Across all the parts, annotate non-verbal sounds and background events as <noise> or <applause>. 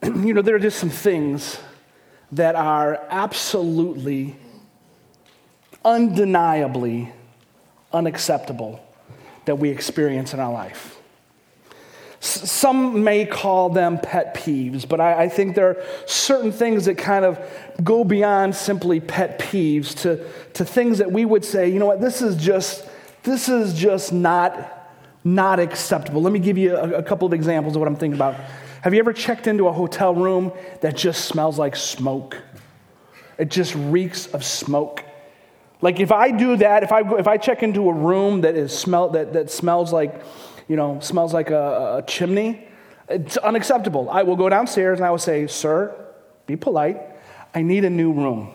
<clears throat> you know, there are just some things that are absolutely, undeniably unacceptable that we experience in our life. Some may call them pet peeves, but I, I, think there are certain things that kind of go beyond simply pet peeves to, to things that we would say, you know what, this is just, this is just not, not acceptable. Let me give you a, a couple of examples of what I'm thinking about. Have you ever checked into a hotel room that just smells like smoke? It just reeks of smoke. Like if I do that, if I, if I check into a room that, is smell, that, that smells like, you know, smells like a, a chimney, it's unacceptable. I will go downstairs and I will say, Sir, be polite. I need a new room.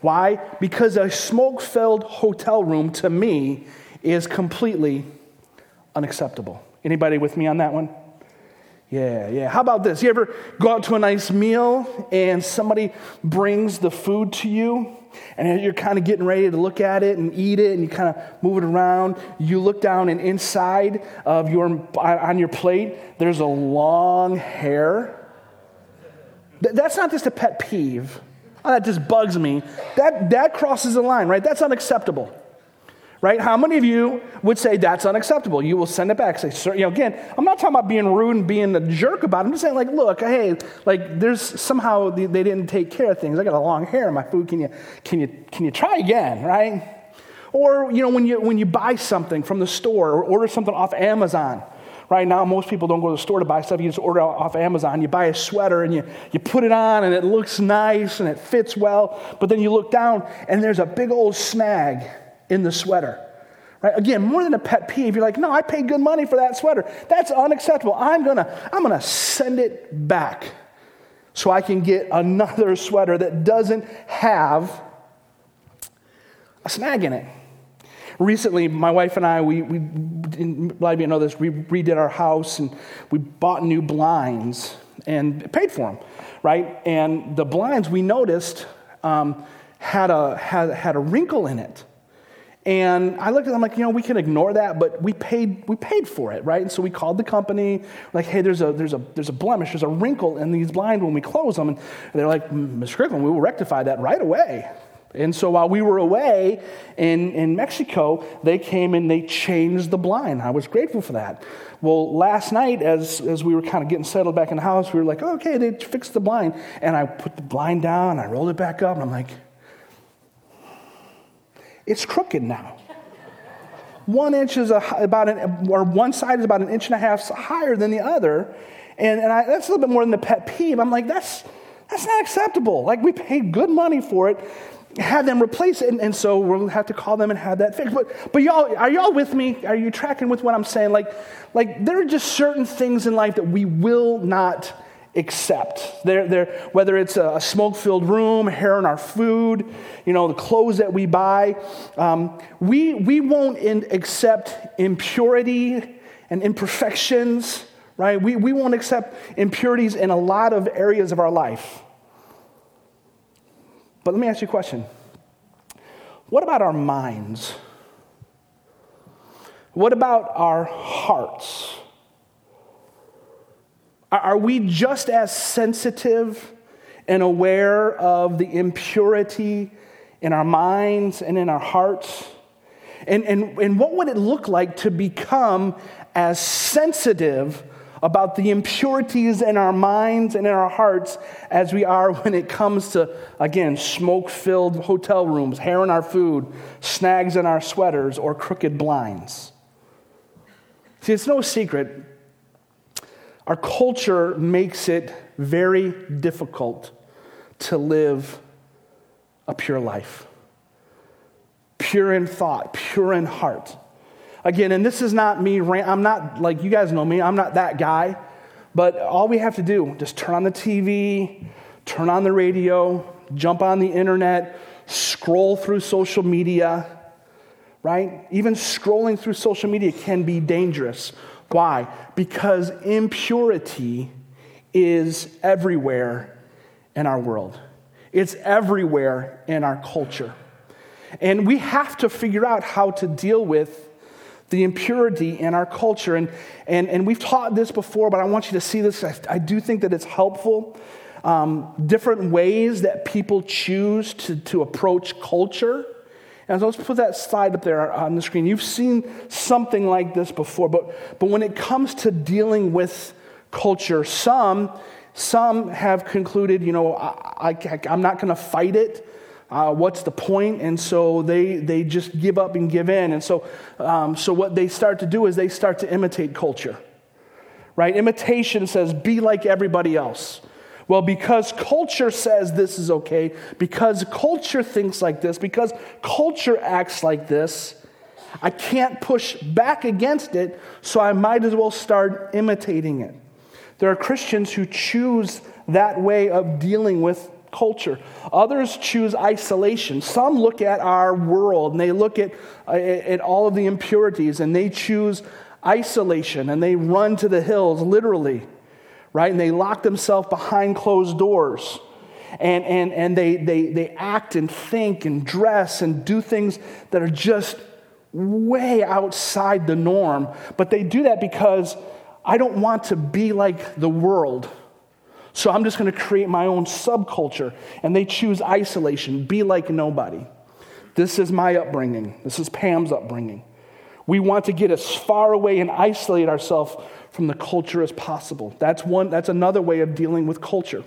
Why? Because a smoke filled hotel room to me is completely unacceptable. Anybody with me on that one? Yeah, yeah. How about this? You ever go out to a nice meal and somebody brings the food to you and you're kind of getting ready to look at it and eat it and you kind of move it around. You look down and inside of your on your plate there's a long hair. That's not just a pet peeve. Oh, that just bugs me. That that crosses the line, right? That's unacceptable right? How many of you would say that's unacceptable? You will send it back. Say, sir, you know, again, I'm not talking about being rude and being a jerk about it. I'm just saying, like, look, hey, like, there's somehow they didn't take care of things. I got a long hair in my food. Can you, can you, can you try again, right? Or, you know, when you, when you buy something from the store or order something off Amazon, right now most people don't go to the store to buy stuff you just order off amazon you buy a sweater and you, you put it on and it looks nice and it fits well but then you look down and there's a big old snag in the sweater. Right? Again, more than a pet peeve, you're like, no, I paid good money for that sweater. That's unacceptable. I'm gonna, I'm gonna send it back so I can get another <laughs> sweater that doesn't have a snag in it. Recently, my wife and I, we, we a lot of you know this, we redid our house and we bought new blinds and paid for them, right? And the blinds we noticed um, had, a, had, had a wrinkle in it. And I looked at them like, you know, we can ignore that, but we paid, we paid for it, right? And so we called the company, like, hey, there's a, there's a, there's a blemish, there's a wrinkle in these blinds when we close them. And they're like, Mr. Kirkland, we will rectify that right away. And so while we were away in, in Mexico, they came and they changed the blind. I was grateful for that. Well, last night, as, as we were kind of getting settled back in the house, we were like, okay, they fixed the blind. And I put the blind down, I rolled it back up, and I'm like, it's crooked now. One inch is a, about an, or one side is about an inch and a half higher than the other. And, and I, that's a little bit more than the pet peeve. I'm like, that's, that's not acceptable. Like, we paid good money for it, had them replace it, and, and so we'll have to call them and have that fixed. But, but y'all, are y'all with me? Are you tracking with what I'm saying? Like, like, there are just certain things in life that we will not accept. They're, they're, whether it's a smoke filled room, hair in our food, you know, the clothes that we buy, um, we, we won't in, accept impurity and imperfections, right? We, we won't accept impurities in a lot of areas of our life. But let me ask you a question What about our minds? What about our hearts? Are we just as sensitive and aware of the impurity in our minds and in our hearts? And, and, and what would it look like to become as sensitive about the impurities in our minds and in our hearts as we are when it comes to, again, smoke filled hotel rooms, hair in our food, snags in our sweaters, or crooked blinds? See, it's no secret our culture makes it very difficult to live a pure life. Pure in thought, pure in heart. Again, and this is not me, I'm not like you guys know me, I'm not that guy. But all we have to do, just turn on the TV, turn on the radio, jump on the internet, scroll through social media, right? Even scrolling through social media can be dangerous. Why? Because impurity is everywhere in our world, it's everywhere in our culture. And we have to figure out how to deal with the impurity in our culture. And, and, and we've taught this before, but I want you to see this. I, I do think that it's helpful. Um, different ways that people choose to, to approach culture. And so let's put that slide up there on the screen. You've seen something like this before, but, but when it comes to dealing with culture, some, some have concluded, you know, I, I, I'm not going to fight it. Uh, what's the point? And so they, they just give up and give in. And so, um, so what they start to do is they start to imitate culture, right? Imitation says, be like everybody else. Well, because culture says this is okay, because culture thinks like this, because culture acts like this, I can't push back against it, so I might as well start imitating it. There are Christians who choose that way of dealing with culture. Others choose isolation. Some look at our world and they look at, uh, at all of the impurities and they choose isolation and they run to the hills, literally, right? And they lock themselves behind closed doors. And, and, and they, they, they act and think and dress and do things that are just way outside the norm. But they do that because I don't want to be like the world. So I'm just going to create my own subculture. And they choose isolation, be like nobody. This is my upbringing. This is Pam's upbringing. We want to get as far away and isolate ourselves from the culture as possible. That's one that's another way of dealing with culture.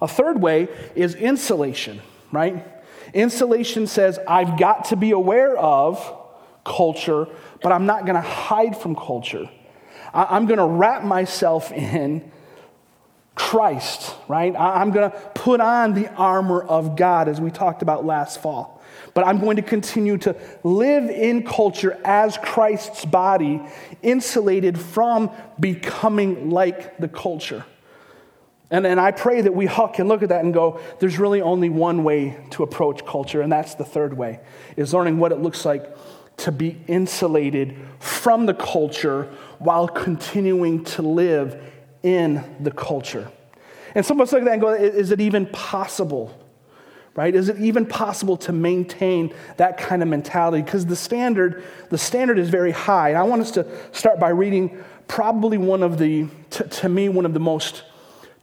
A third way is insulation, right? Insulation says I've got to be aware of culture, but I'm not going to hide from culture. I'm going to wrap myself in Christ, right? I'm going to put on the armor of God as we talked about last fall. But I'm going to continue to live in culture as Christ's body, insulated from becoming like the culture. And, and I pray that we can look at that and go, there's really only one way to approach culture, and that's the third way, is learning what it looks like to be insulated from the culture while continuing to live in the culture. And some of us look at that and go, is it even possible? Right? Is it even possible to maintain that kind of mentality? Because the standard, the standard is very high. And I want us to start by reading probably one of the, to, to me, one of the most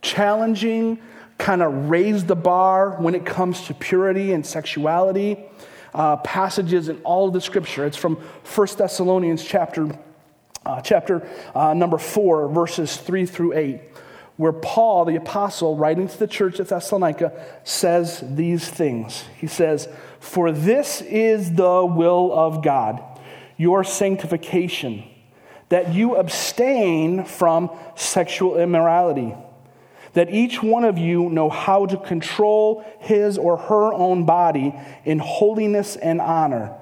challenging, kind of raise the bar when it comes to purity and sexuality uh, passages in all of the scripture. It's from 1 Thessalonians chapter uh, chapter uh, number 4, verses 3 through 8, where Paul, the apostle, writing to the church at Thessalonica, says these things. He says, For this is the will of God, your sanctification, that you abstain from sexual immorality that each one of you know how to control his or her own body in holiness and honor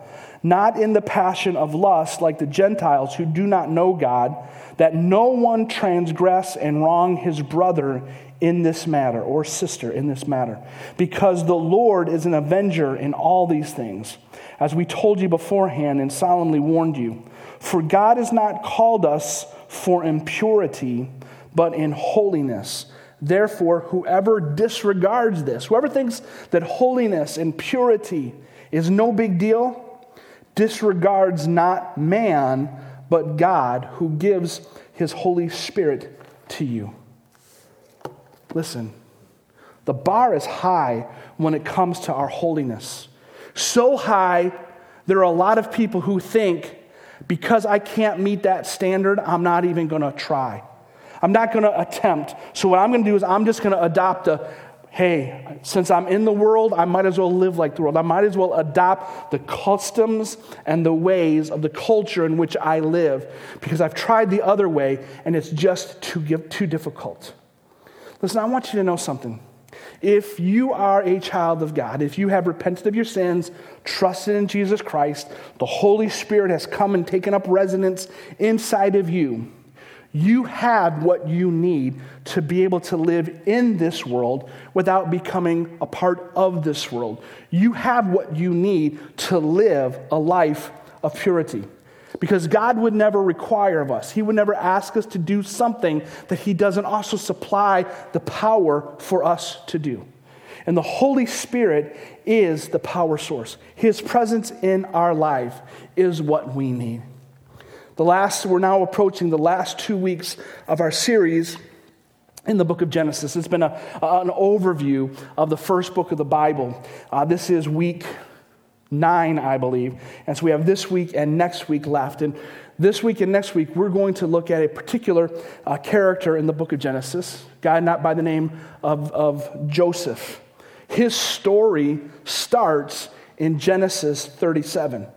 not in the passion of lust like the Gentiles who do not know God, that no one transgress and wrong his brother in this matter or sister in this matter, because the Lord is an avenger in all these things, as we told you beforehand and solemnly warned you. For God has not called us for impurity, but in holiness. Therefore, whoever disregards this, whoever thinks that holiness and purity is no big deal, disregards not man, but God, who gives his Holy Spirit to you. Listen, the bar is high when it comes to our holiness. So high, there are a lot of people who think because I can't meet that standard, I'm not even going to try. I'm not going to attempt. So, what I'm going to do is, I'm just going to adopt a hey, since I'm in the world, I might as well live like the world. I might as well adopt the customs and the ways of the culture in which I live because I've tried the other way and it's just too, too difficult. Listen, I want you to know something. If you are a child of God, if you have repented of your sins, trusted in Jesus Christ, the Holy Spirit has come and taken up residence inside of you you have what you need to be able to live in this world without becoming a part of this world. You have what you need to live a life of purity. Because God would never require of us, He would never ask us to do something that He doesn't also supply the power for us to do. And the Holy Spirit is the power source. His presence in our life is what we need. The last, we're now approaching the last two weeks of our series in the book of Genesis. It's been a, an overview of the first book of the Bible. Uh, this is week nine, I believe. And so we have this week and next week left. And this week and next week, we're going to look at a particular uh, character in the book of Genesis, guy not by the name of, of Joseph. His story starts in Genesis 37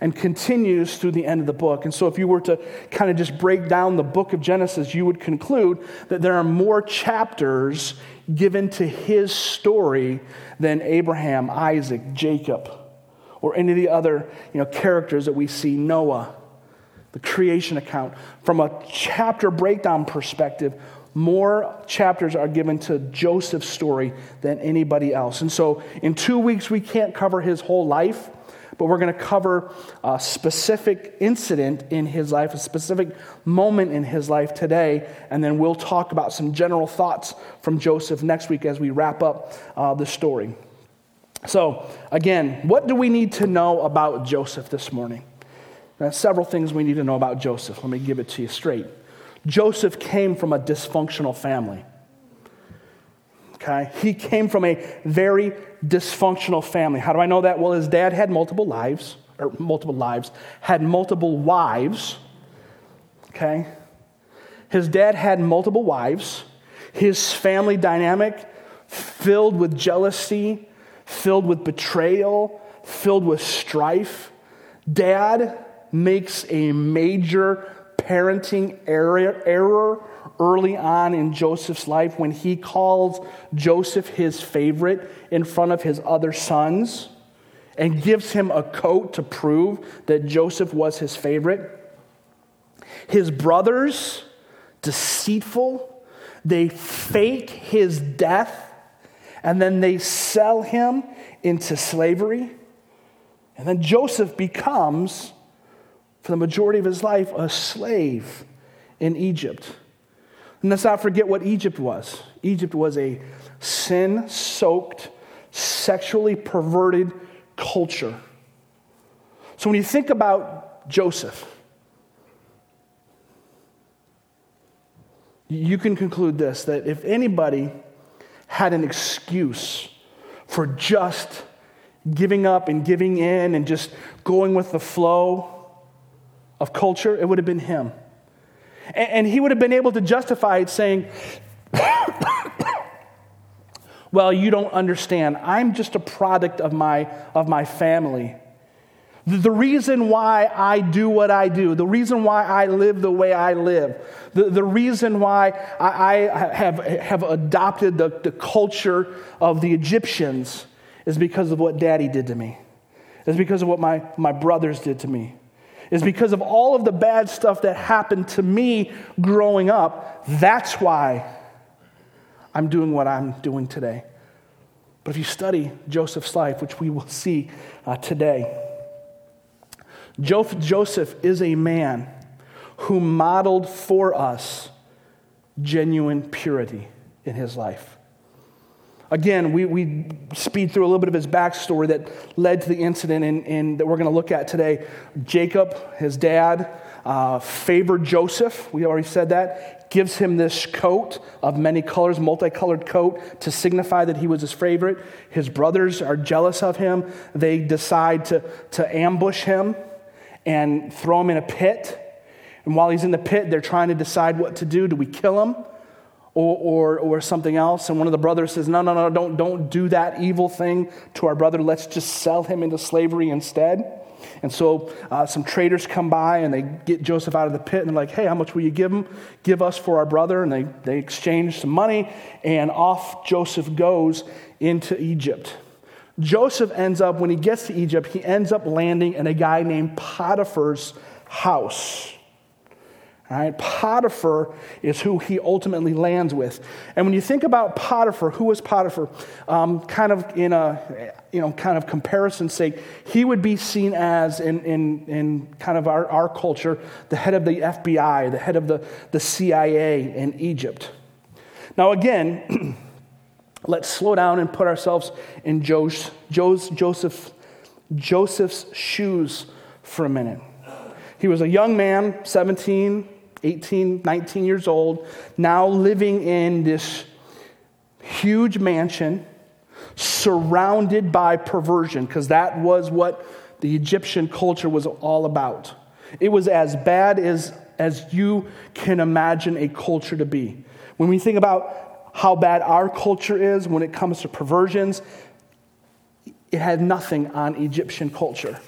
and continues through the end of the book. And so, if you were to kind of just break down the book of Genesis, you would conclude that there are more chapters given to his story than Abraham, Isaac, Jacob, or any of the other you know, characters that we see, Noah, the creation account. From a chapter breakdown perspective, more chapters are given to Joseph's story than anybody else. And so, in two weeks, we can't cover his whole life, but we're going to cover a specific incident in his life, a specific moment in his life today, and then we'll talk about some general thoughts from Joseph next week as we wrap up uh, the story. So, again, what do we need to know about Joseph this morning? Several things we need to know about Joseph. Let me give it to you straight. Joseph came from a dysfunctional family. Okay? He came from a very dysfunctional family. How do I know that? Well, his dad had multiple lives, or multiple lives, had multiple wives. Okay? His dad had multiple wives. His family dynamic filled with jealousy, filled with betrayal, filled with strife. Dad makes a major parenting error, error early on in Joseph's life when he calls Joseph his favorite in front of his other sons and gives him a coat to prove that Joseph was his favorite. His brothers, deceitful, they fake his death and then they sell him into slavery. And then Joseph becomes for the majority of his life, a slave in Egypt. And let's not forget what Egypt was Egypt was a sin soaked, sexually perverted culture. So when you think about Joseph, you can conclude this that if anybody had an excuse for just giving up and giving in and just going with the flow, of culture, it would have been him. And, he would have been able to justify it saying, Well, you don't understand. I'm just a product of my, of my family. The reason why I do what I do, the reason why I live the way I live, the, the reason why I, I have, have adopted the, the culture of the Egyptians is because of what daddy did to me, is because of what my, my brothers did to me is because of all of the bad stuff that happened to me growing up. That's why I'm doing what I'm doing today. But if you study Joseph's life, which we will see uh, today, Joseph is a man who modeled for us genuine purity in his life. Again, we, we speed through a little bit of his backstory that led to the incident in, in that we're going to look at today. Jacob, his dad, uh, favored Joseph. We already said that. Gives him this coat of many colors, multicolored coat, to signify that he was his favorite. His brothers are jealous of him. They decide to, to ambush him and throw him in a pit. And while he's in the pit, they're trying to decide what to do. Do we kill him? Or, or, or something else. And one of the brothers says, No, no, no, don't, don't do that evil thing to our brother. Let's just sell him into slavery instead. And so uh, some traders come by and they get Joseph out of the pit and they're like, hey, how much will you give him? Give us for our brother. And they, they exchange some money and off Joseph goes into Egypt. Joseph ends up, when he gets to Egypt, he ends up landing in a guy named Potiphar's house. Right? Potiphar is who he ultimately lands with. And when you think about Potiphar, who was Potiphar? Um, kind of in a, you know, kind of comparison sake, he would be seen as, in, in, in kind of our, our culture, the head of the FBI, the head of the, the CIA in Egypt. Now, again, <clears throat> let's slow down and put ourselves in Joseph, Joseph, Joseph's shoes for a minute. He was a young man, 17, 18, 19 years old, now living in this huge mansion surrounded by perversion, because that was what the Egyptian culture was all about. It was as bad as, as you can imagine a culture to be. When we think about how bad our culture is when it comes to perversions, it had nothing on Egyptian culture.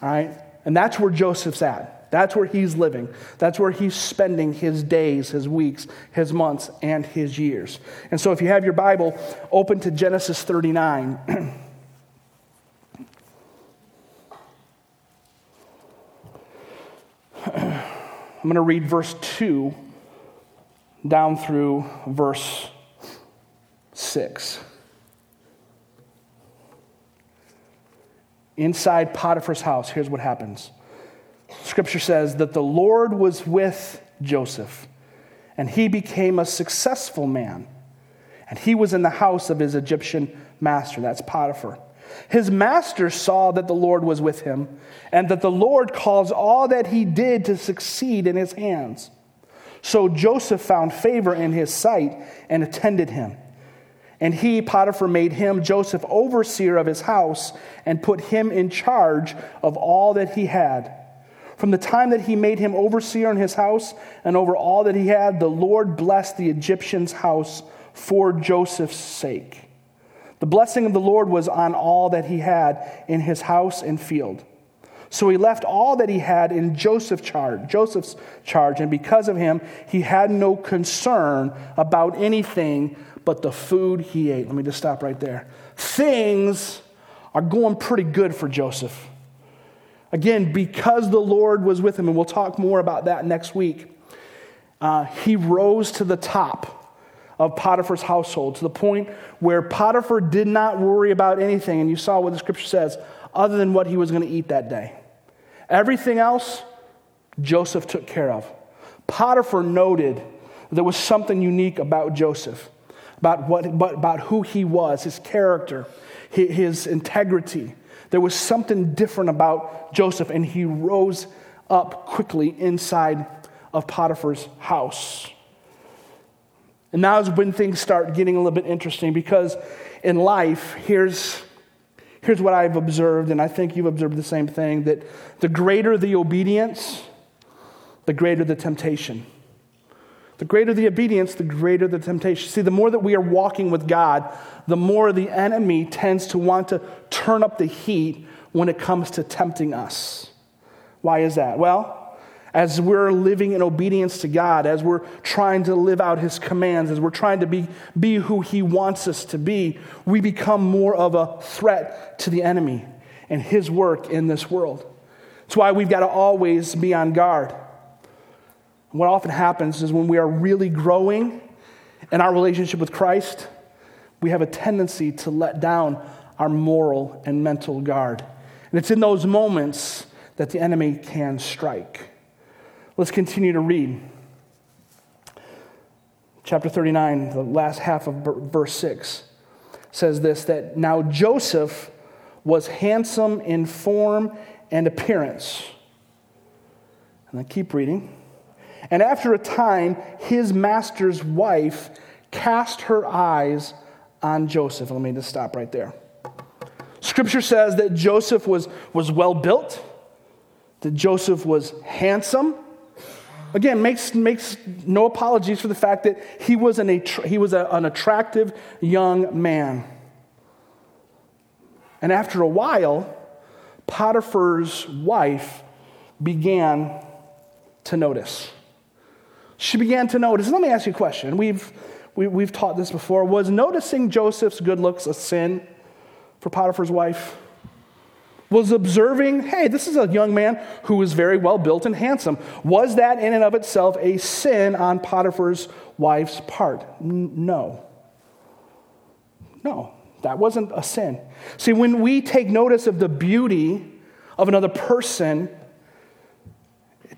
All right? And that's where Joseph's at. That's where he's living. That's where he's spending his days, his weeks, his months, and his years. And so, if you have your Bible, open to Genesis 39. <clears throat> I'm going to read verse 2 down through verse 6. Inside Potiphar's house, here's what happens. Scripture says that the Lord was with Joseph, and he became a successful man. And he was in the house of his Egyptian master, that's Potiphar. His master saw that the Lord was with him, and that the Lord caused all that he did to succeed in his hands. So Joseph found favor in his sight and attended him. And he, Potiphar, made him, Joseph, overseer of his house and put him in charge of all that he had. From the time that he made him overseer in his house and over all that he had, the Lord blessed the Egyptian's house for Joseph's sake. The blessing of the Lord was on all that he had in his house and field. So he left all that he had in Joseph's charge, Joseph's charge, and because of him, he had no concern about anything but the food he ate. Let me just stop right there. Things are going pretty good for Joseph. Again, because the Lord was with him, and we'll talk more about that next week, uh, he rose to the top of Potiphar's household to the point where Potiphar did not worry about anything. And you saw what the scripture says, other than what he was going to eat that day. Everything else, Joseph took care of. Potiphar noted there was something unique about Joseph, about, what, about who he was, his character, his integrity. There was something different about Joseph, and he rose up quickly inside of Potiphar's house. And now is when things start getting a little bit interesting because in life, here's, here's what I've observed, and I think you've observed the same thing that the greater the obedience, the greater the temptation. The greater the obedience, the greater the temptation. See, the more that we are walking with God, the more the enemy tends to want to turn up the heat when it comes to tempting us. Why is that? Well, as we're living in obedience to God, as we're trying to live out His commands, as we're trying to be, be who He wants us to be, we become more of a threat to the enemy and His work in this world. That's why we've got to always be on guard. What often happens is when we are really growing in our relationship with Christ, we have a tendency to let down our moral and mental guard. And it's in those moments that the enemy can strike. Let's continue to read. Chapter 39, the last half of verse 6 says this that now Joseph was handsome in form and appearance. And I keep reading. And after a time, his master's wife cast her eyes on Joseph. Let me just stop right there. Scripture says that Joseph was, was well built, that Joseph was handsome. Again, makes, makes no apologies for the fact that he was an, he was a, an attractive young man. And after a while, Potiphar's wife began to notice. She began to notice. Let me ask you a question. We've, we, have we have taught this before. Was noticing Joseph's good looks a sin for Potiphar's wife? Was observing, hey, this is a young man who is very well built and handsome. Was that in and of itself a sin on Potiphar's wife's part? N- no. No, that wasn't a sin. See, when we take notice of the beauty of another person,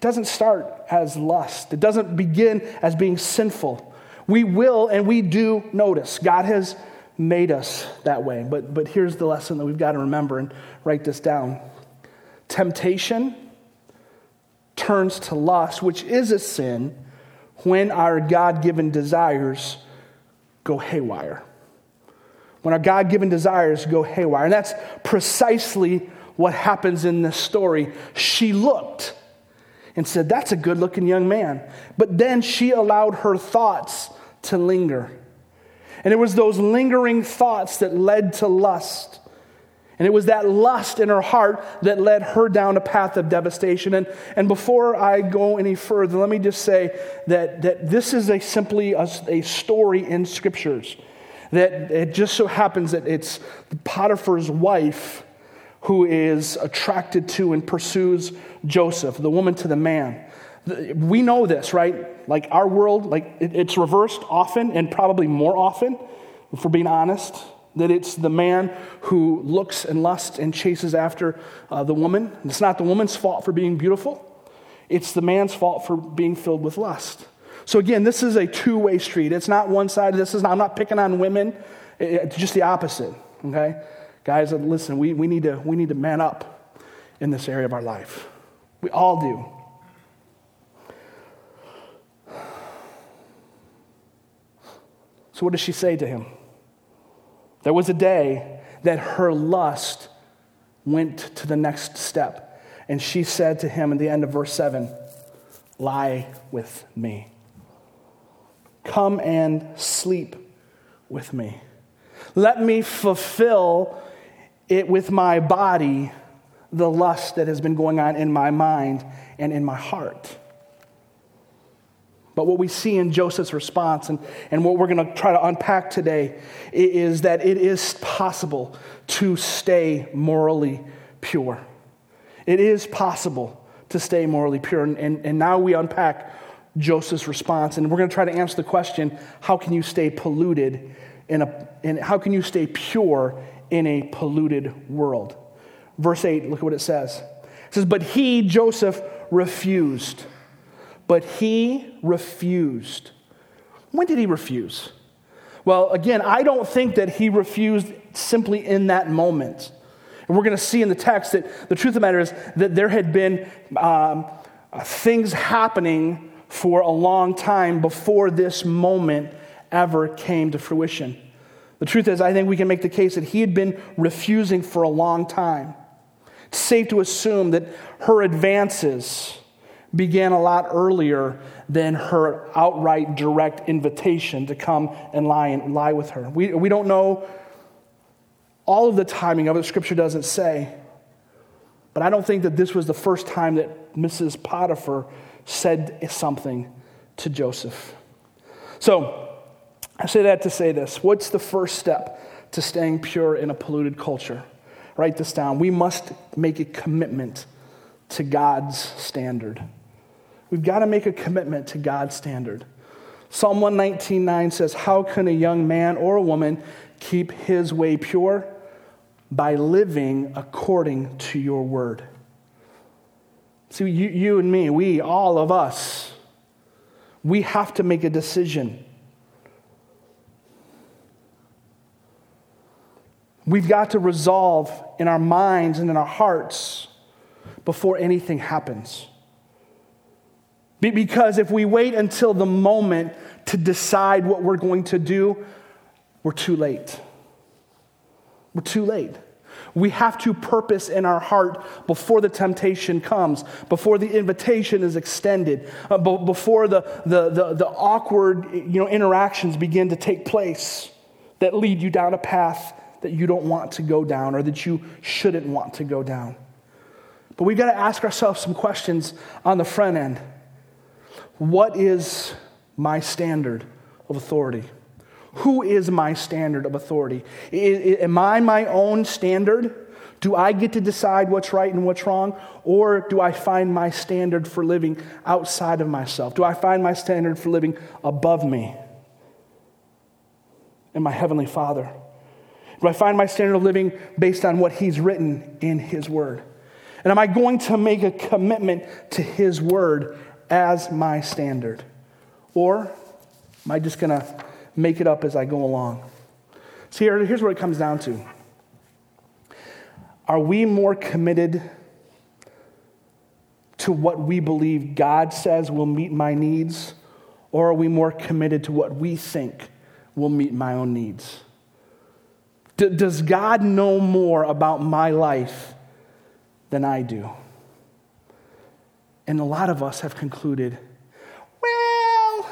doesn't start as lust, it doesn't begin as being sinful we will and we do notice. God has made us that way. But, but here's the lesson that we've got to remember and write this down temptation turns to lust, which is a sin, when our God given desires go haywire. When our God given desires go haywire. And that's precisely what happens in this story. She looked and said, That's a good looking young man. But then she allowed her thoughts to linger. And it was those lingering thoughts that led to lust. And it was that lust in her heart that led her down a path of devastation. And, and before I go any further, let me just say that, that this is a simply a, a story in scriptures. That it just so happens that it's Potiphar's wife who is attracted to and pursues Joseph, the woman to the man. We know this, right? Like our world, like it's reversed often and probably more often, if we're being honest that it's the man who looks and lusts and chases after uh, the woman. It's not the woman's fault for being beautiful, it's the man's fault for being filled with lust. So, again, this is a two way street. It's not one side. This is not, I'm not picking on women, it's just the opposite, okay? Guys, listen, we, we, need to, we need to man up in this area of our life. We all do. So, what does she say to him? There was a day that her lust went to the next step. And she said to him in the end of verse 7 Lie with me. Come and sleep with me. Let me fulfill it with my body, the lust that has been going on in my mind and in my heart. But what we see in Joseph's response and, and what we're going to try to unpack today is that it is possible to stay morally pure. It is possible to stay morally pure. And, and, and now we unpack Joseph's response, and we're going to try to answer the question how can you stay polluted in a, in, how can you stay pure in a polluted world? Verse 8, look at what it says. It says, But he, Joseph, refused but he refused. When did he refuse? Well, again, I don't think that he refused simply in that moment. And we're going to see in the text that the truth of the matter is that there had been um, things happening for a long time before this moment ever came to fruition. The truth is, I think we can make the case that he had been refusing for a long time. Safe to assume that her advances, began a lot earlier than her outright direct invitation to come and lie, and lie with her. We, we don't know all of the timing of it, scripture doesn't say. But I don't think that this was the first time that Mrs. Potiphar said something to Joseph. So, I say that to say this. What's the first step to staying pure in a polluted culture? Write this down. We must make a commitment to God's standard. We've got to make a commitment to God's standard. Psalm 119.9 says, How can a young man or a woman keep his way pure? By living according to your word. See, you, you and me, we, all of us, we have to make a decision. We've got to resolve in our minds and in our hearts before anything happens. Because if we wait until the moment to decide what we're going to do, we're too late. We're too late. We have to purpose in our heart before the temptation comes, before the invitation is extended, uh, before the, the, the, the awkward you know, interactions begin to take place that lead you down a path that you don't want to go down or that you shouldn't want to go down. But we've got to ask ourselves some questions on the front end. What is my standard of authority? Who is my standard of authority? Am I my own standard? Do I get to decide what's right and what's wrong? Or do I find my standard for living outside of myself? Do I find my standard for living above me and my Heavenly Father? Do I find my standard of living based on what He's written in His Word? And am I going to make a commitment to His Word as my standard? Or am I just going to make it up as I go along? See, here's what it comes down to Are we more committed to what we believe God says will meet my needs, or are we more committed to what we think will meet my own needs? D- does God know more about my life than I do? And a lot of us have concluded, well,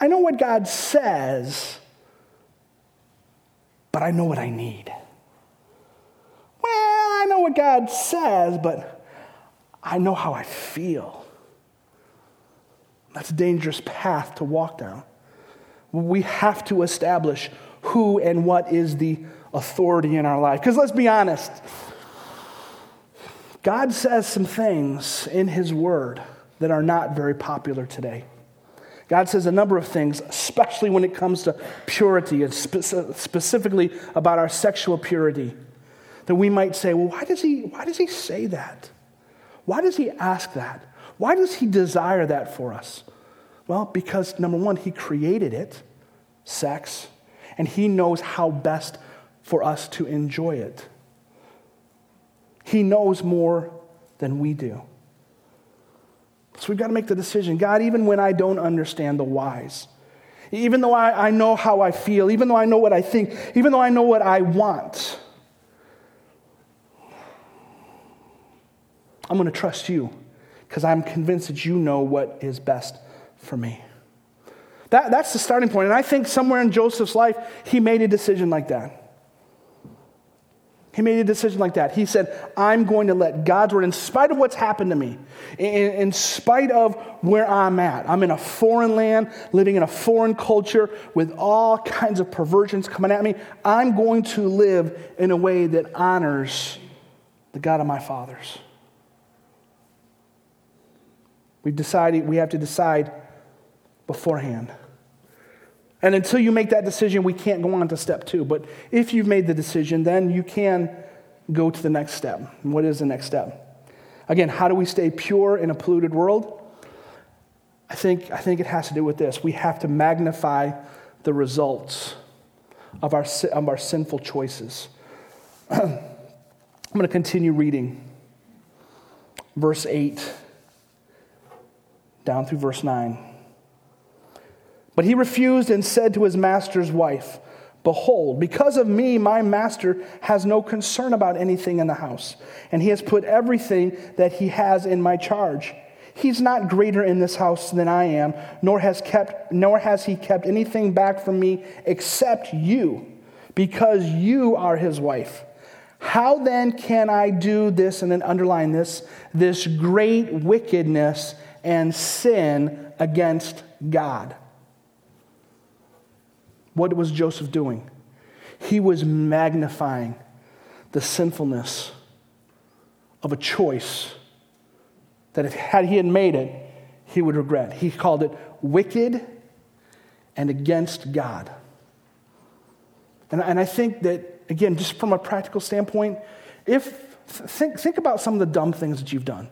I know what God says, but I know what I need. Well, I know what God says, but I know how I feel. That's a dangerous path to walk down. We have to establish who and what is the authority in our life. Because let's be honest, God says some things in His Word that are not very popular today. God says a number of things, especially when it comes to purity and spe- specifically about our sexual purity, that we might say, well, why does, he, why does he say that? Why does he ask that? Why does he desire that for us? Well, because number one, he created it, sex, and he knows how best for us to enjoy it. He knows more than we do. So we've got to make the decision God, even when I don't understand the whys, even though I, I know how I feel, even though I know what I think, even though I know what I want, I'm going to trust you because I'm convinced that you know what is best for me. That, that's the starting point. And I think somewhere in Joseph's life, he made a decision like that. He made a decision like that. He said, I'm going to let God's word, in spite of what's happened to me, in, in, spite of where I'm at, I'm in a foreign land, living in a foreign culture with all kinds of perversions coming at me. I'm going to live in a way that honors the God of my fathers. We've decided, we have to decide beforehand. And until you make that decision, we can't go on to step two. But if you've made the decision, then you can go to the next step. What is the next step? Again, how do we stay pure in a polluted world? I think, I think it has to do with this. We have to magnify the results of our, of our sinful choices. <clears throat> I'm going to continue reading verse 8 down through verse 9. But he refused and said to his master's wife, Behold, because of me, my master has no concern about anything in the house, and he has put everything that he has in my charge. He's not greater in this house than I am, nor has, kept, nor has he kept anything back from me except you, because you are his wife. How then can I do this, and then underline this, this great wickedness and sin against God? What was Joseph doing? He was magnifying the sinfulness of a choice that if had he had made it, he would regret. He called it wicked and against God. And, and I think that, again, just from a practical standpoint, if think, think about some of the dumb things that you've done.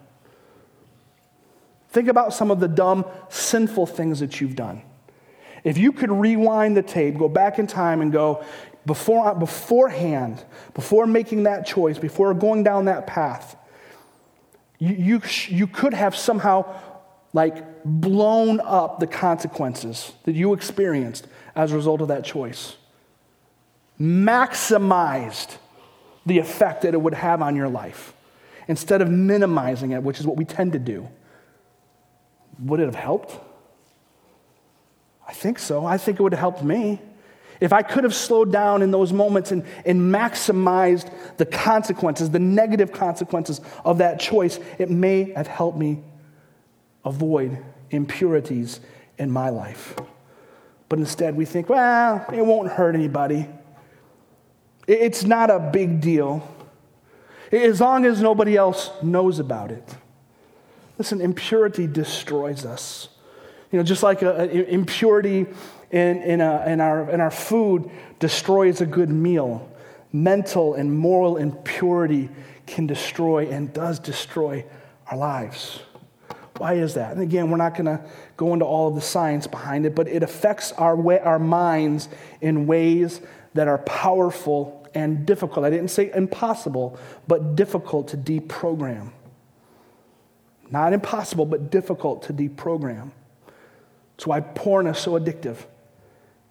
Think about some of the dumb, sinful things that you've done. If you could rewind the tape, go back in time and go, before, beforehand, before making that choice, before going down that path, you, you, you could have somehow like blown up the consequences that you experienced as a result of that choice. Maximized the effect that it would have on your life instead of minimizing it, which is what we tend to do. Would it have helped? I think so. I think it would have helped me. If I could have slowed down in those moments and, and maximized the consequences, the negative consequences of that choice, it may have helped me avoid impurities in my life. But instead, we think, well, it won't hurt anybody. It's not a big deal. As long as nobody else knows about it. Listen, impurity destroys us. You know, just like impurity in, in, a, in, our, in our food destroys a good meal, mental and moral impurity can destroy and does destroy our lives. Why is that? And again, we're not going to go into all of the science behind it, but it affects our, way, our minds in ways that are powerful and difficult. I didn't say impossible, but difficult to deprogram. Not impossible, but difficult to deprogram. That's why porn is so addictive. It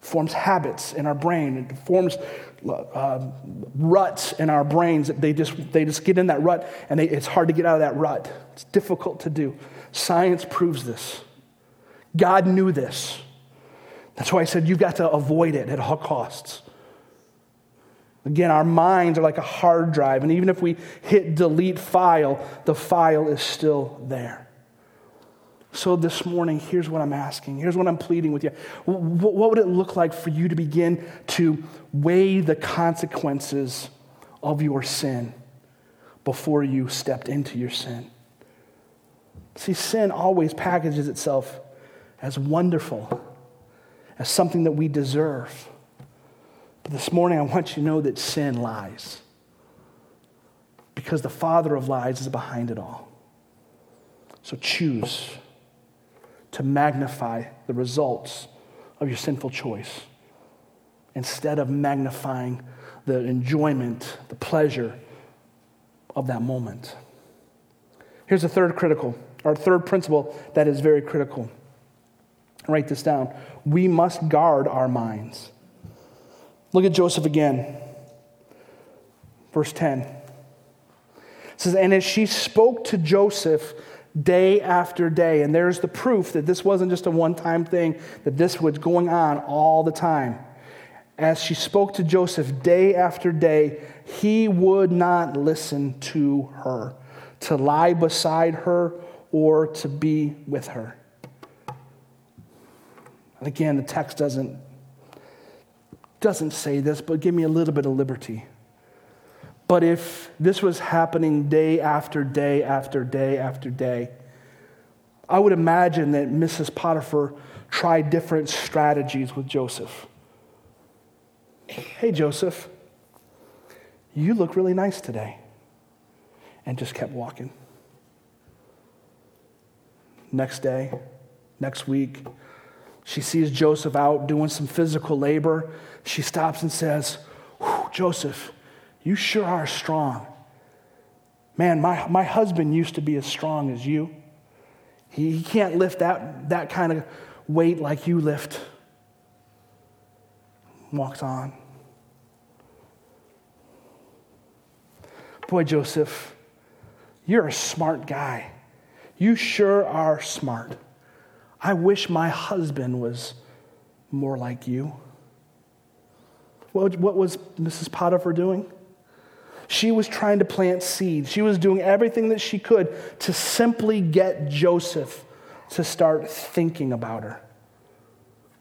forms habits in our brain. It forms uh, ruts in our brains. They just, they just get in that rut, and they, it's hard to get out of that rut. It's difficult to do. Science proves this. God knew this. That's why I said you've got to avoid it at all costs. Again, our minds are like a hard drive, and even if we hit delete file, the file is still there. So, this morning, here's what I'm asking. Here's what I'm pleading with you. What would it look like for you to begin to weigh the consequences of your sin before you stepped into your sin? See, sin always packages itself as wonderful, as something that we deserve. But this morning, I want you to know that sin lies because the father of lies is behind it all. So choose to magnify the results of your sinful choice instead of magnifying the enjoyment, the pleasure of that moment. Here's a third critical, or third principle that is very critical. Write this down. We must guard our minds. Look at Joseph again. Verse 10. It says, And as she spoke to Joseph day after day, and there's the proof that this wasn't just a one time thing, that this was going on all the time. As she spoke to Joseph day after day, he would not listen to her, to lie beside her, or to be with her. And again, the text doesn't, doesn't say this, but give me a little bit of liberty. But if this was happening day after day after day after day, I would imagine that Mrs. Potiphar tried different strategies with Joseph. Hey, Joseph, you look really nice today. And just kept walking. Next day, next week, she sees Joseph out doing some physical labor. She stops and says, Joseph, you sure are strong. Man, my, my husband used to be as strong as you. He, he can't lift that, that kind of weight like you lift. Walks on. Boy, Joseph, you're a smart guy. You sure are smart. I wish my husband was more like you. What, what was Mrs. Potiphar doing? She was trying to plant seeds. She was doing everything that she could to simply get Joseph to start thinking about her,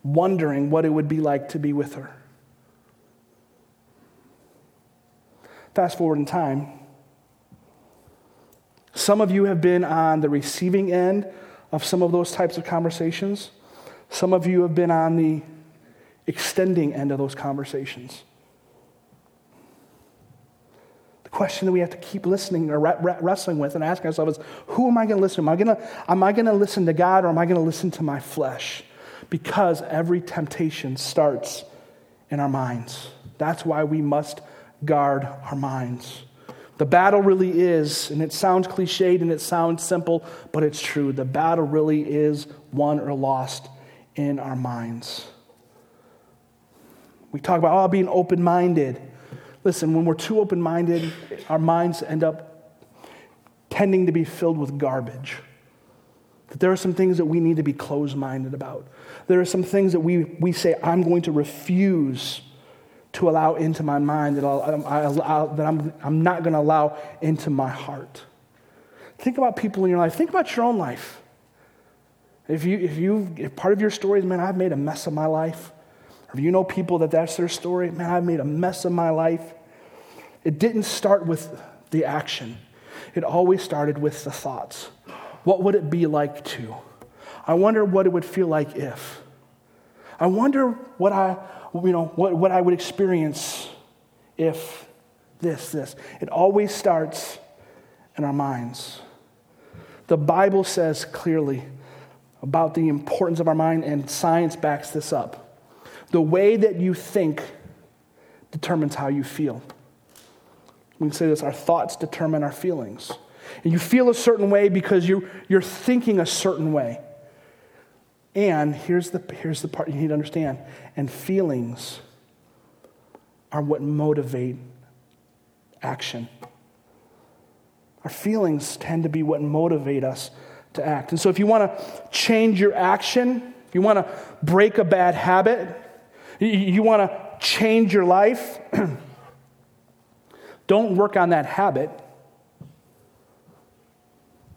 wondering what it would be like to be with her. Fast forward in time. Some of you have been on the receiving end of some of those types of conversations. Some of you have been on the extending end of those conversations question that we have to keep listening or wrestling with and asking ourselves is who am I going to listen to? Am I going to, am I going to listen to God or am I going to listen to my flesh? Because every temptation starts in our minds. That's why we must guard our minds. The battle really is, and it sounds cliched and it sounds simple, but it's true. The battle really is won or lost in our minds. We talk about oh, being open minded. Listen, when we're too open minded, our minds end up tending to be filled with garbage. That there are some things that we need to be closed minded about. There are some things that we, we say, I'm going to refuse to allow into my mind, that, I'll, I allow, that I'm, I'm not going to allow into my heart. Think about people in your life. Think about your own life. If, you, if, you, if part of your story is, man, I've made a mess of my life, or if you know people that that's their story, man, I've made a mess of my life. It didn't start with the action, it always started with the thoughts. What would it be like to? I wonder what it would feel like if. I wonder what I, you know, what, what I would experience if this, this. It always starts in our minds. The Bible says clearly about the importance of our mind, and science backs this up. The way that you think determines how you feel. We say this our thoughts determine our feelings. And you feel a certain way because you, you're thinking a certain way. And here's the, here's the part you need to understand and feelings are what motivate action. Our feelings tend to be what motivate us to act. And so, if you want to change your action, if you want to break a bad habit, you want to change your life, <clears throat> don't work on that habit.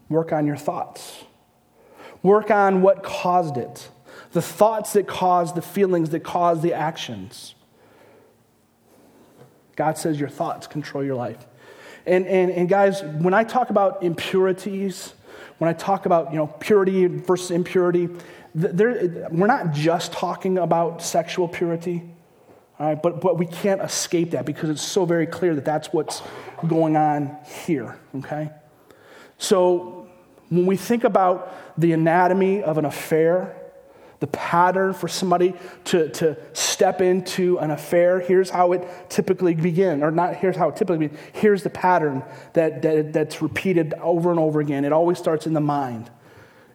Work on your thoughts. Work on what caused it the thoughts that cause the feelings that cause the actions. God says your thoughts control your life. And, and, and guys, when I talk about impurities, when I talk about you know, purity versus impurity, there, we're not just talking about sexual purity. All right, but, but we can't escape that because it's so very clear that that's what's going on here, okay? So when we think about the anatomy of an affair, the pattern for somebody to, to step into an affair, here's how it typically begins. Or not here's how it typically begins. Here's the pattern that, that, that's repeated over and over again. It always starts in the mind.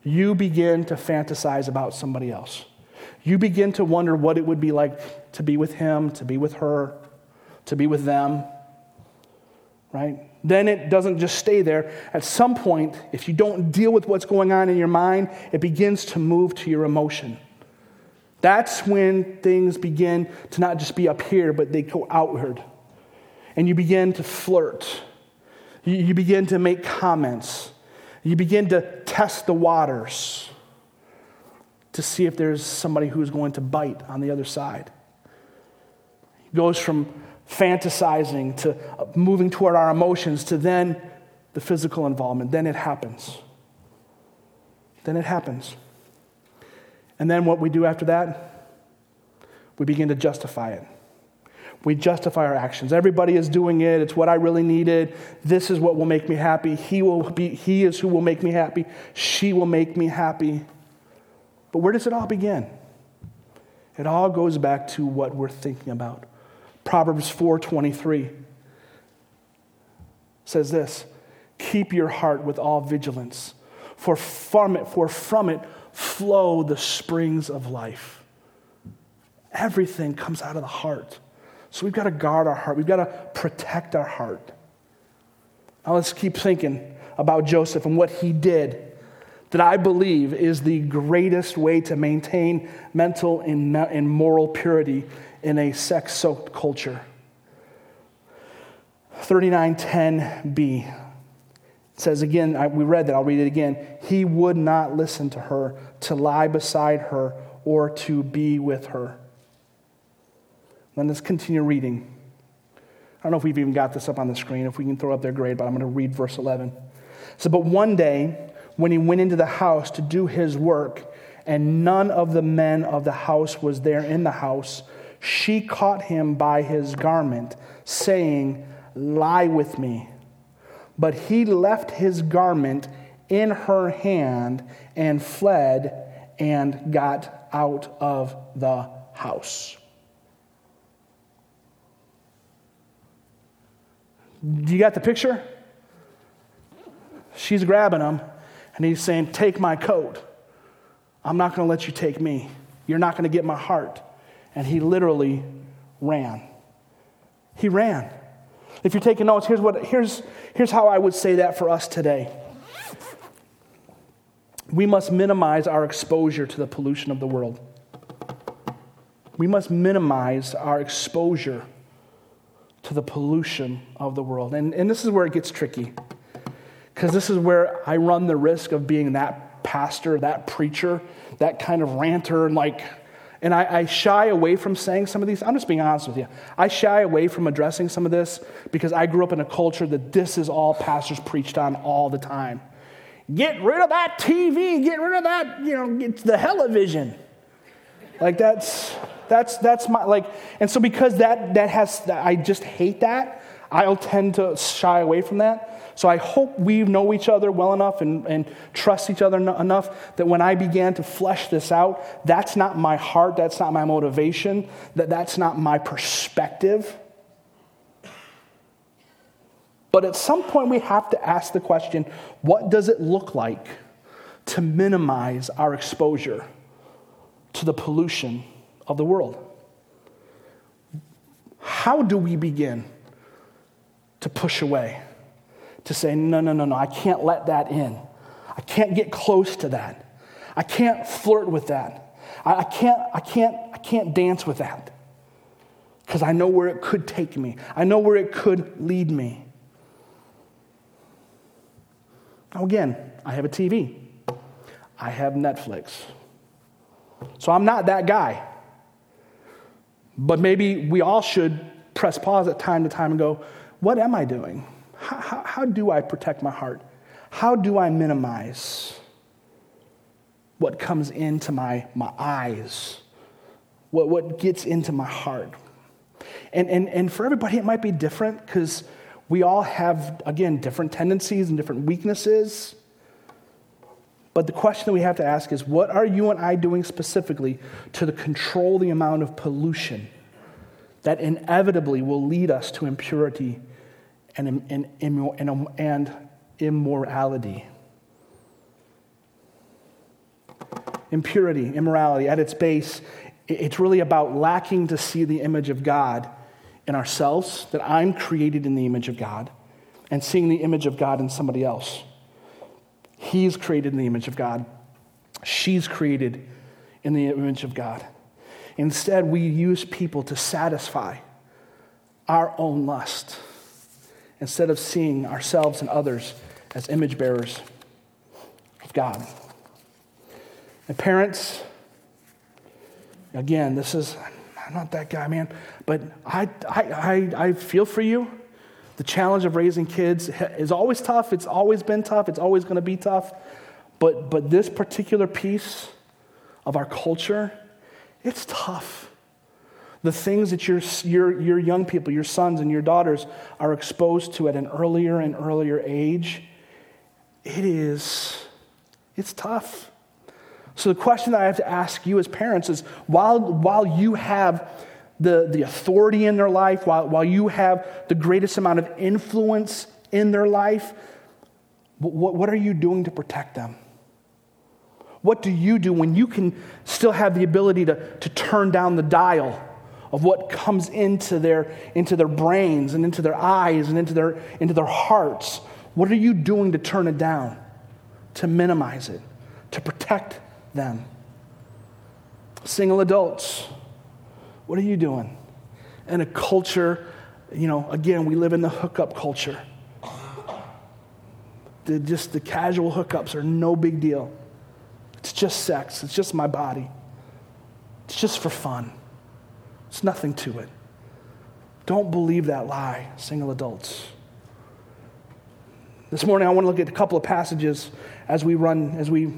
You begin to fantasize about somebody else. You begin to wonder what it would be like to be with him, to be with her, to be with them. Right? Then it doesn't just stay there. At some point, if you don't deal with what's going on in your mind, it begins to move to your emotion. That's when things begin to not just be up here, but they go outward. And you begin to flirt. You, begin to make comments. You begin to test the waters to see if there's somebody who's going to bite on the other side. It goes from fantasizing to moving toward our emotions to then the physical involvement. Then it happens. Then it happens. And then what we do after that, we begin to justify it. We justify our actions. Everybody is doing it. It's what I really needed. This is what will make me happy. He, will be, he is who will make me happy. She will make me happy. But where does it all begin? It all goes back to what we're thinking about. Proverbs 4:23 says this, "Keep your heart with all vigilance, for from it for from it flow the springs of life." Everything comes out of the heart. So we've got to guard our heart. We've got to protect our heart. Now let's keep thinking about Joseph and what he did that I believe is the greatest way to maintain mental and moral purity in a sex soaked culture. 3910b says again, we read that, I'll read it again. He would not listen to her, to lie beside her, or to be with her. Let's continue reading. I don't know if we've even got this up on the screen, if we can throw up there, great, but I'm going to read verse 11. So, but one day, when he went into the house to do his work, and none of the men of the house was there in the house, she caught him by his garment, saying, Lie with me. But he left his garment in her hand and fled and got out of the house. Do you got the picture? She's grabbing him, and he's saying, Take my coat. I'm not going to let you take me. You're not going to get my heart and he literally ran. He ran. If you're taking notes, here's, what, here's, here's how I would say that for us today. We must minimize our exposure to the pollution of the world. We must minimize our exposure to the pollution of the world. And, and this is where it gets tricky. Because this is where I run the risk of being that pastor, that preacher, that kind of ranter, and like and I, I, shy away from saying some of these. I'm just being honest with you. I shy away from addressing some of this because I grew up in a culture that this is all pastors preached on all the time. Get rid of that TV. Get rid of that, you know, it's the television. Like that's that's that's my like and so because that that has I just hate that. I'll tend to shy away from that. So I hope we know each other well enough and, and trust each other enough that when I began to flesh this out, that's not my heart, that's not my motivation, that that's not my perspective. But at some point, we have to ask the question what does it look like to minimize our exposure to the pollution of the world? How do we begin to push away? To say, no, no, no, no, I can't let that in. I can't get close to that. I can't flirt with that. I, I can't, I can't, I can't dance with that. Because I know where it could take me. I know where it could lead me. Now, again, I have a TV, I have Netflix. So I'm not that guy. But maybe we all should press pause at time to time and go, what am I doing? How, how, how do I protect my heart? How do I minimize what comes into my, my eyes? What, what gets into my heart? And, and, and for everybody, it might be different because we all have, again, different tendencies and different weaknesses. But the question that we have to ask is what are you and I doing specifically to control the amount of pollution that inevitably will lead us to impurity and, and, and, um, and immorality? Impurity, immorality, at its base, it's really about lacking to see the image of God in ourselves, that I'm created in the image of God, and seeing the image of God in somebody else. He's created in the image of God. She's created in the image of God. Instead, we use people to satisfy our own lust instead of seeing ourselves and others as image bearers of God. And parents, again, this is, I'm not that guy, man. But I, I, I, I feel for you. The challenge of raising kids is always tough. It's always been tough. It's always going to be tough. But, but this particular piece of our culture, it's tough. The things that your, your, your young people, your sons and your daughters are exposed to at an earlier and earlier age, it is, it's tough. So the question that I have to ask you as parents is while, while you have the, the authority in their life, while, while you have the greatest amount of influence in their life, what, what are you doing to protect them? What do you do when you can still have the ability to, to turn down the dial of what comes into their, into their brains and into their eyes and into their, into their hearts? What are you doing to turn it down, to minimize it, to protect them? Single adults, what are you doing? In a culture, you know, again, we live in the hookup culture. The, just the casual hookups are no big deal. It's just sex, it's just my body. It's just for fun. It's nothing to it. Don't believe that lie, single adults. This morning I want to look at a couple of passages as we run, as we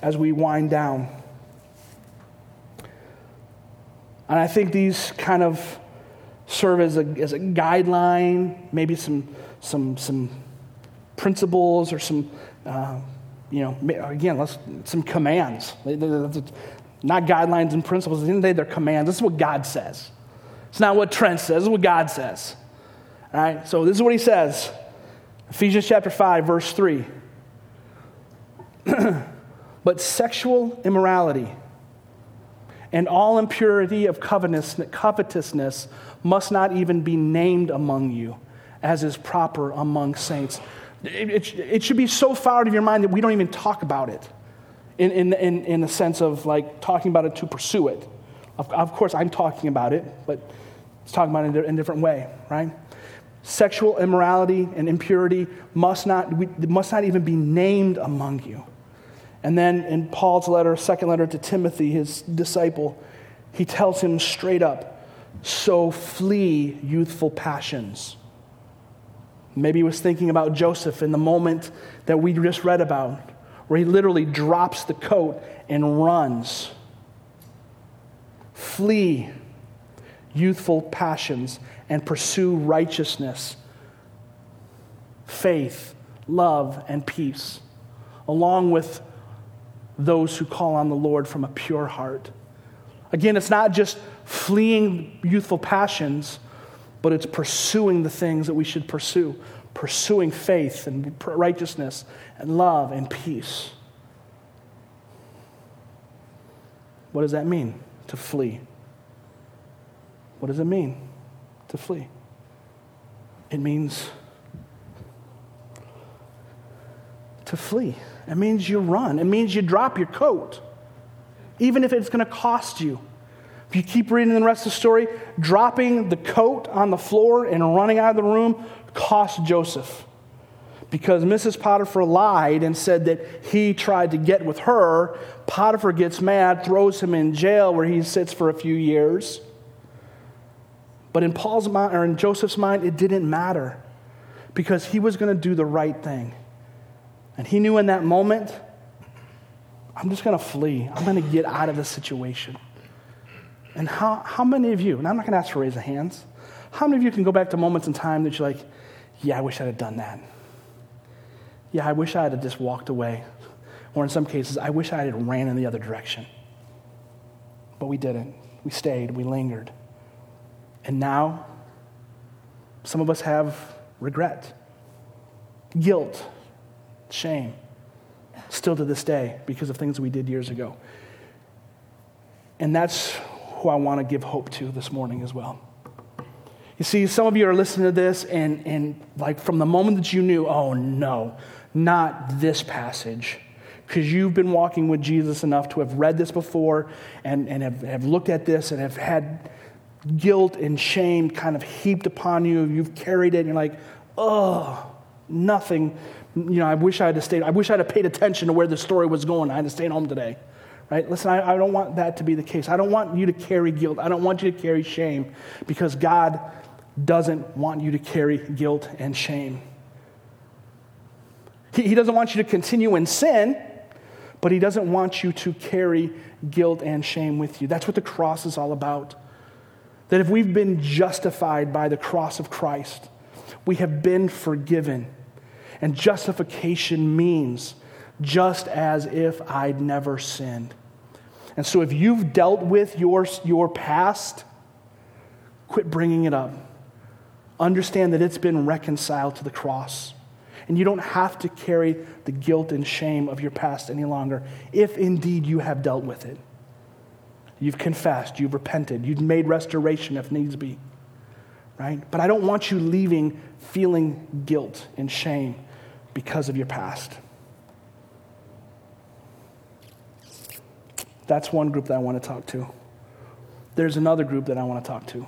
as we wind down. And I think these kind of serve as a, as a guideline, maybe some, some, some principles or some, uh, you know, again, let's, some commands. Not guidelines and principles. At the end of the day, they're commands. This is what God says. It's not what Trent says, this is what God says. All right, so this is what he says Ephesians chapter 5, verse 3. <clears throat> but sexual immorality and all impurity of covetousness must not even be named among you, as is proper among saints. It, it, it, should be so far out of your mind that we don't even talk about it in, in, in, in the sense of like talking about it to pursue it. Of, of course, I'm talking about it, but it's talking about it in a different way, right? Sexual immorality and impurity must not, we, must not even be named among you. And then in Paul's letter, second letter to Timothy, his disciple, he tells him straight up so flee youthful passions. Maybe he was thinking about Joseph in the moment that we just read about, where he literally drops the coat and runs. Flee youthful passions and pursue righteousness, faith, love, and peace, along with those who call on the Lord from a pure heart. Again, it's not just fleeing youthful passions, but it's pursuing the things that we should pursue, pursuing faith and righteousness and love and peace. What does that mean to flee? What does it mean to flee? It means to flee. It means you run. It means you drop your coat, even if it's going to cost you. If you keep reading the rest of the story, dropping the coat on the floor and running out of the room cost Joseph. Because Mrs. Potiphar lied and said that he tried to get with her. Potiphar gets mad, throws him in jail where he sits for a few years. But in Paul's mind, or in Joseph's mind, it didn't matter because he was going to do the right thing. And he knew in that moment, I'm just going to flee. I'm going to get out of this situation. And how, how many of you, and I'm not going to ask for raise of hands, how many of you can go back to moments in time that you're like, yeah, I wish I'd have done that? Yeah, I wish I had just walked away. Or in some cases, I wish I had ran in the other direction. But we didn't. We stayed, we lingered. And now, some of us have regret, guilt, shame, still to this day because of things we did years ago. And that's who I want to give hope to this morning as well. You see, some of you are listening to this, and, and like from the moment that you knew, oh no, not this passage, because you've been walking with Jesus enough to have read this before and, and have, have looked at this and have had guilt and shame kind of heaped upon you. You've carried it, and you're like, oh, nothing. You know, I wish I had stayed. I wish I'd have paid attention to where the story was going. I had to stay home today. Right? Listen, I, I don't want that to be the case. I don't want you to carry guilt. I don't want you to carry shame because God doesn't want you to carry guilt and shame. He, he doesn't want you to continue in sin, but He doesn't want you to carry guilt and shame with you. That's what the cross is all about. That if we've been justified by the cross of Christ, we have been forgiven. And justification means just as if I'd never sinned. And so if you've dealt with your, your past, quit bringing it up. Understand that it's been reconciled to the cross. And you don't have to carry the guilt and shame of your past any longer, if indeed you have dealt with it. You've confessed, you've repented, you've made restoration if needs be. Right? But I don't want you leaving feeling guilt and shame because of your past. That's one group that I want to talk to. There's another group that I want to talk to.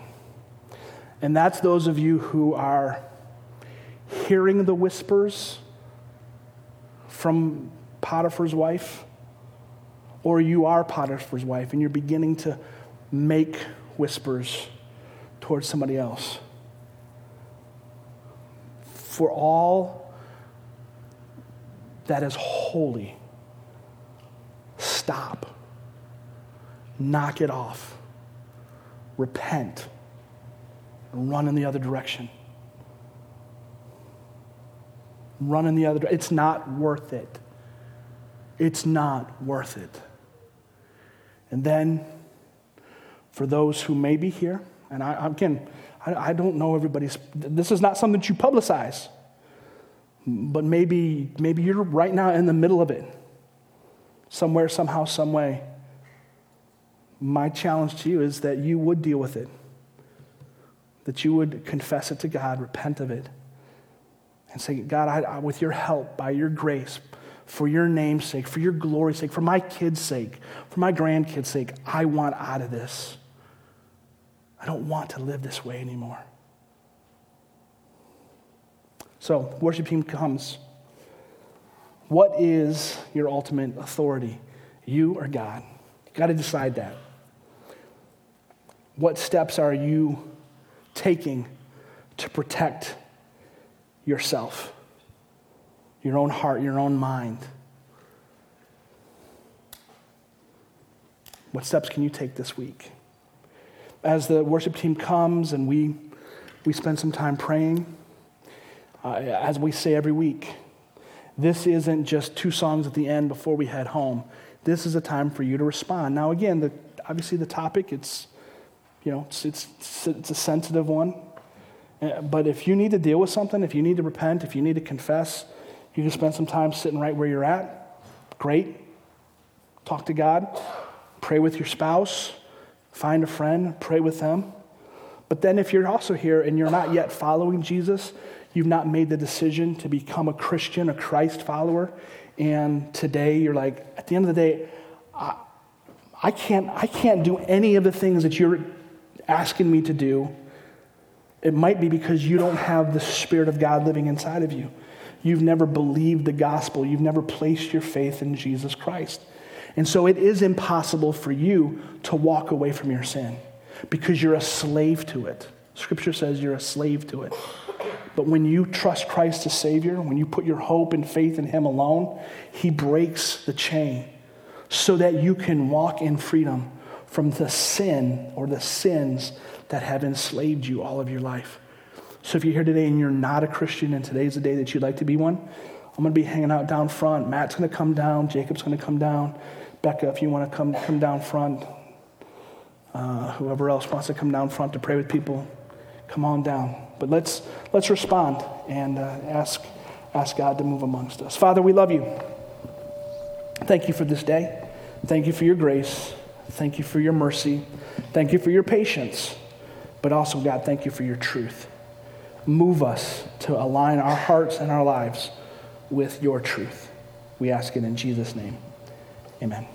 And that's those of you who are hearing the whispers from Potiphar's wife, or you are Potiphar's wife and you're beginning to make whispers towards somebody else. For all that is holy, stop, knock it off, repent, and run in the other direction run in the other direction. It's not worth it. It's not worth it. And then, for those who may be here, and I, again, I, I don't know everybody's, this is not something that you publicize, but maybe, maybe you're right now in the middle of it, somewhere, somehow, some way. My challenge to you is that you would deal with it, that you would confess it to God, repent of it and say, God, I, I, with your help, by your grace, for your name's sake, for your glory's sake, for my kids' sake, for my grandkids' sake, I want out of this. I don't want to live this way anymore. So, worship team comes. What is your ultimate authority? You or God? You've got to decide that. What steps are you taking to protect yourself, your own heart, your own mind. What steps can you take this week? as the worship team comes and we, we spend some time praying, uh, as we say every week, this isn't just two songs at the end before we head home. This is a time for you to respond. Now, again, the, obviously the topic, it's, you know, it's, it's, it's a sensitive one. Uh, but if you need to deal with something, if you need to repent, if you need to confess, you can spend some time sitting right where you're at. Great. Talk to God. Pray with your spouse. Find a friend. Pray with them. But then, if you're also here and you're not yet following Jesus, you've not made the decision to become a Christian, a Christ follower, and today you're like, at the end of the day, I, I, can't, I can't do any of the things that you're asking me to do. It might be because you don't have the Spirit of God living inside of you. You've never believed the gospel. You've never placed your faith in Jesus Christ. And so it is impossible for you to walk away from your sin because you're a slave to it. Scripture says you're a slave to it. But when you trust Christ as Savior, when you put your hope and faith in Him alone, He breaks the chain so that you can walk in freedom from the sin or the sins that have enslaved you all of your life. So if you're here today and you're not a Christian and today's the day that you'd like to be one, I'm going to be hanging out down front. Matt's going to come down. Jacob's going to come down. Becca, if you want to come, come down front. Uh, whoever else wants to come down front to pray with people, come on down. But let's, let's respond and uh, ask, ask God to move amongst us. Father, we love you. Thank you for this day. Thank you for your grace. Thank you for your mercy. Thank you for your patience. But also, God, thank you for your truth move us to align our hearts and our lives with your truth. We ask it in Jesus' name. Amen.